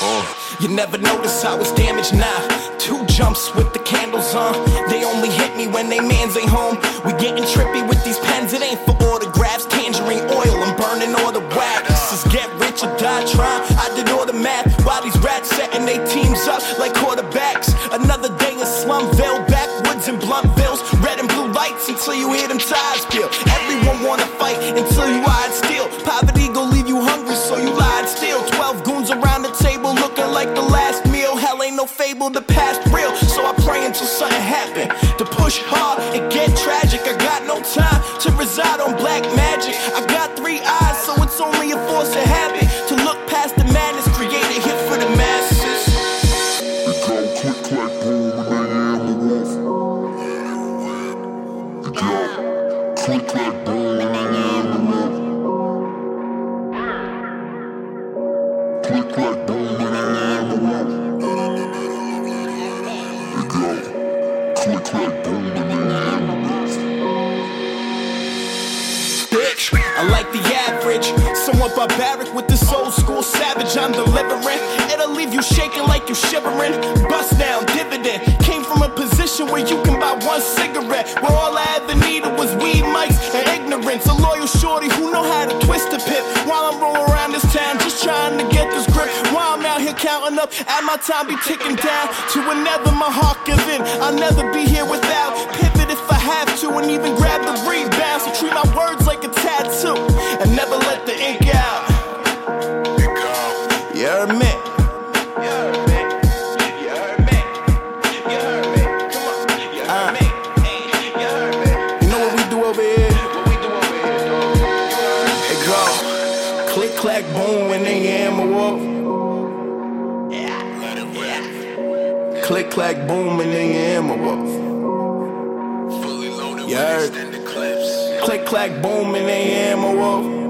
Uh. You never noticed I was damaged, nah. Two jumps with the candles on. They only hit me when they mans ain't home. We getting trippy with these pens, it ain't for autographs. Tangerine oil, I'm burning all the wax. This get rich or die trying. I did all the math while these rats setting they teams up like until you hear them tires peel. Everyone wanna fight until you hide still. Poverty gon' leave you hungry, so you lied still. Twelve goons around the table looking like the last meal. Hell ain't no fable, the past real. So I pray until something happen. To push hard and get tragic. I got no time to reside on black magic. I got three eyes, so it's only a force of habit. Click, clack, boom, and I am a wolf. Click, clack, boom, and I am a wolf. Go click, clack, boom, and I am a wolf. bitch. I like the average, somewhat barbaric with this old school savage. I'm delivering, it'll leave you shaking like you shivering. Bust down, dividend. Came from a position where you can buy one cigarette, where all I ever needed and. A loyal shorty who know how to twist a pip. While I'm rolling around this town, just trying to get this grip. While I'm out here counting up, at my time be ticking down to whenever my heart give in. I'll never be here without pivot if I have to, and even grab the rebound. So treat my words like a tattoo, and never let the ink out. It go. Boom, when they hammer up. Click, clack, boom, and they hammer up. Fully loaded Yeah. with extended clips. Click, clack, boom, and they hammer up.